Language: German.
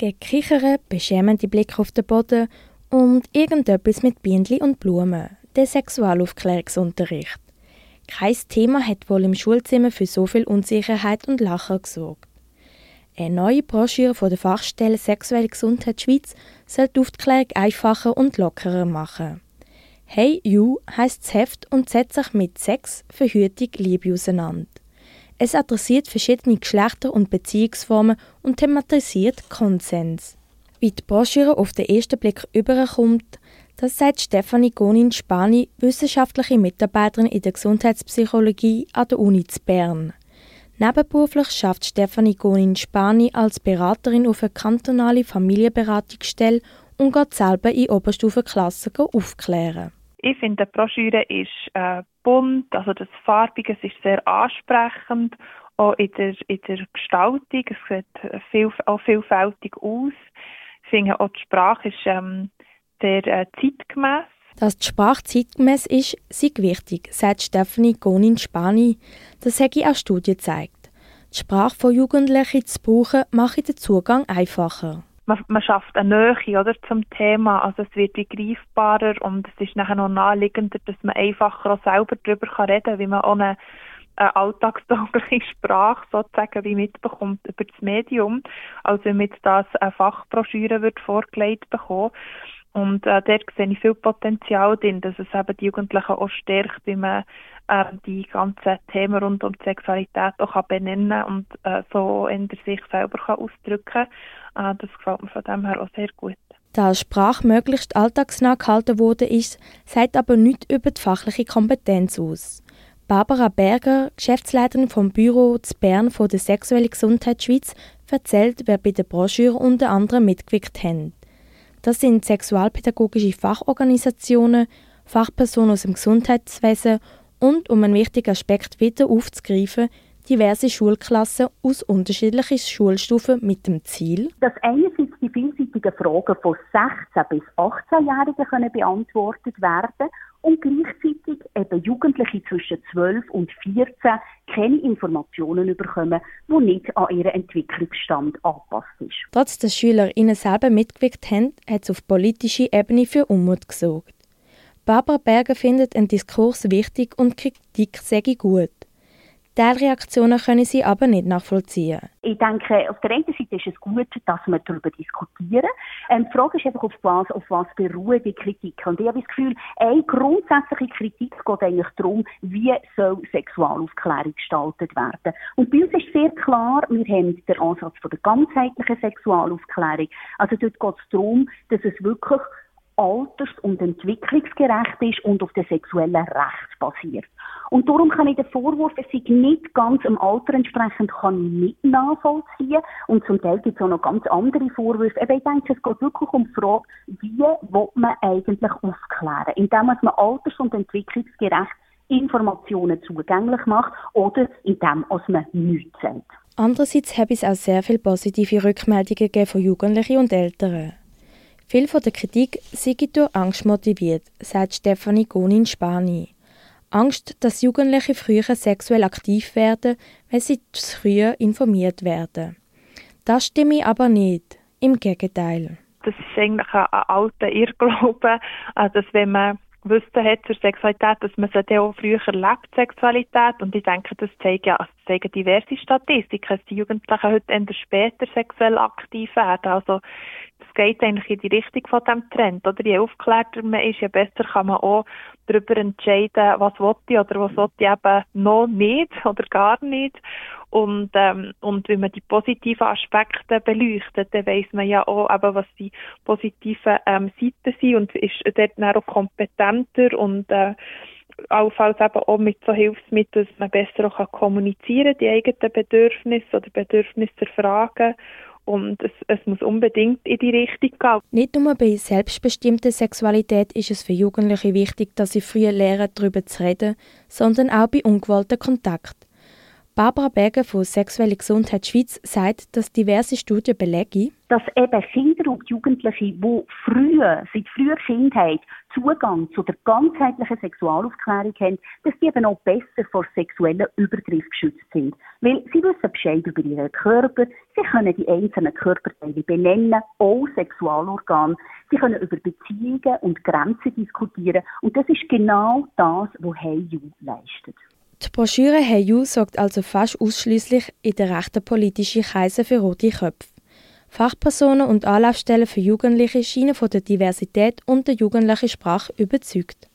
gegen Kichern, beschämende Blicke auf den Boden und irgendetwas mit Bienen und Blumen, der Sexualaufklärungsunterricht. Kein Thema hat wohl im Schulzimmer für so viel Unsicherheit und Lachen gesorgt. Eine neue Broschüre von der Fachstelle Sexuelle Gesundheit Schweiz soll die Aufklärung einfacher und lockerer machen. Hey You heisst das Heft und setzt sich mit Sex, Verhütung, Liebe auseinander. Es adressiert verschiedene Geschlechter und Beziehungsformen und thematisiert Konsens. Wie die Broschüre auf den ersten Blick überkommt, das sagt Stefanie Gonin-Spani, wissenschaftliche Mitarbeiterin in der Gesundheitspsychologie an der Uni Bern. Nebenberuflich schafft Stefanie Gonin-Spani als Beraterin auf einer kantonalen Familienberatungsstelle und geht selber in Oberstufenklassen aufklären. Ich finde, die Broschüre ist äh, bunt, also das Farbige ist sehr ansprechend, auch in der, in der Gestaltung, es sieht viel, auch vielfältig aus. Ich finde auch die Sprache ist ähm, sehr äh, zeitgemäß. Dass die Sprache zeitgemäß ist, sei wichtig, sagt Stephanie Gonin-Spani. Das hat auch Studien gezeigt. Die Sprache von Jugendlichen zu brauchen, mache den Zugang einfacher man, man schafft eine Nähe oder, zum Thema, also es wird wie greifbarer und es ist nachher noch naheliegender, dass man einfacher auch selber darüber reden kann, wie man eine, eine alltagstaugliche Sprache sozusagen wie mitbekommt über das Medium, als wenn man jetzt das eine Fachbroschüre wird vorgelegt bekommen. Und äh, dort sehe ich viel Potenzial drin, dass es eben die Jugendlichen auch stärkt, wie man äh, die ganzen Themen rund um die Sexualität auch kann benennen und äh, so in sich selber kann ausdrücken kann. Äh, das gefällt mir von dem her auch sehr gut. Da Sprache möglichst alltagsnah gehalten wurde, ist, sagt aber nichts über die fachliche Kompetenz aus. Barbara Berger, Geschäftsleiterin vom Büro zu Bern von der Sexuelle Gesundheit Schweiz, erzählt, wer bei der Broschüre unter anderem mitgewirkt hat. Das sind sexualpädagogische Fachorganisationen, Fachpersonen aus dem Gesundheitswesen und, um einen wichtigen Aspekt wieder aufzugreifen, diverse Schulklassen aus unterschiedlichen Schulstufen mit dem Ziel, dass einerseits die vielseitigen Fragen von 16 bis 18-Jährigen können beantwortet werden und gleichzeitig eben Jugendliche zwischen 12 und 14 keine Informationen bekommen, die nicht an ihren Entwicklungsstand angepasst ist. Trotz dass SchülerInnen selber mitgewirkt haben, hat es auf politischer Ebene für Unmut gesorgt. Barbara Berger findet einen Diskurs wichtig und Kritik sei gut. Teilreaktionen können sie aber nicht nachvollziehen. Ich denke, auf der einen Seite ist es gut, dass wir darüber diskutieren. Ähm, die Frage ist einfach, auf was, auf was beruht die Kritik. Und ich habe das Gefühl, eine grundsätzliche Kritik geht eigentlich darum, wie soll Sexualaufklärung gestaltet werden. Und bei uns ist sehr klar, wir haben den Ansatz von der ganzheitlichen Sexualaufklärung. Also dort geht es darum, dass es wirklich alters- und entwicklungsgerecht ist und auf dem sexuellen Recht basiert. Und darum kann ich den Vorwurf, es sei nicht ganz im Alter entsprechend, kann ich nicht nachvollziehen. Und zum Teil gibt es auch noch ganz andere Vorwürfe. Ich denke, es geht wirklich um die Frage, wie will man eigentlich aufklären? Indem man alters- und entwicklungsgerecht Informationen zugänglich macht oder indem man nichts sagt. Andererseits habe es auch sehr viele positive Rückmeldungen von Jugendlichen und Eltern. Viel von der Kritik sei durch Angst motiviert, sagt Stefanie Gonin-Spani. Angst, dass Jugendliche früher sexuell aktiv werden, wenn sie zu früh informiert werden. Das stimme aber nicht. Im Gegenteil. Das ist eigentlich ein, ein alter Irrglaube, äh, dass wenn man Wissen hat zur Sexualität, dass man sie auch früher erlebt, Sexualität. Und ich denke, das zeigen ja, also zeigen diverse Statistiken, dass die Jugendlichen heute später sexuell aktiv werden. Also, es geht eigentlich in die Richtung von dem Trend, oder? Je aufgeklärter man ist, je besser kann man auch darüber entscheiden, was ich oder was ich eben noch nicht oder gar nicht. Und, ähm, und wenn man die positiven Aspekte beleuchtet, dann weiss man ja auch eben, was die positiven ähm, Seiten sind und ist dort dann auch kompetenter und äh, allenfalls eben auch mit so Hilfsmitteln, dass man besser auch kann kommunizieren die eigenen Bedürfnisse oder Bedürfnisse erfragen und es, es, muss unbedingt in die Richtung gehen. Nicht nur bei selbstbestimmter Sexualität ist es für Jugendliche wichtig, dass sie früher lernen, darüber zu reden, sondern auch bei ungewollten Kontakt. Barbara Berger von Sexuelle Gesundheit Schweiz sagt, dass diverse Studien belegen, dass eben Kinder und Jugendliche, die früher, seit früher Kindheit Zugang zu der ganzheitlichen Sexualaufklärung haben, dass die eben auch besser vor sexuellen Übergriffen geschützt sind. Weil sie wissen Bescheid über ihren Körper, sie können die einzelnen Körperteile benennen, auch Sexualorgane, sie können über Beziehungen und Grenzen diskutieren und das ist genau das, was HeyU leistet. Die Broschüre HeyU sorgt also fast ausschließlich in den rechten politischen Kreisen für rote Köpfe. Fachpersonen und Anlaufstellen für Jugendliche scheinen von der Diversität und der jugendlichen Sprache überzeugt.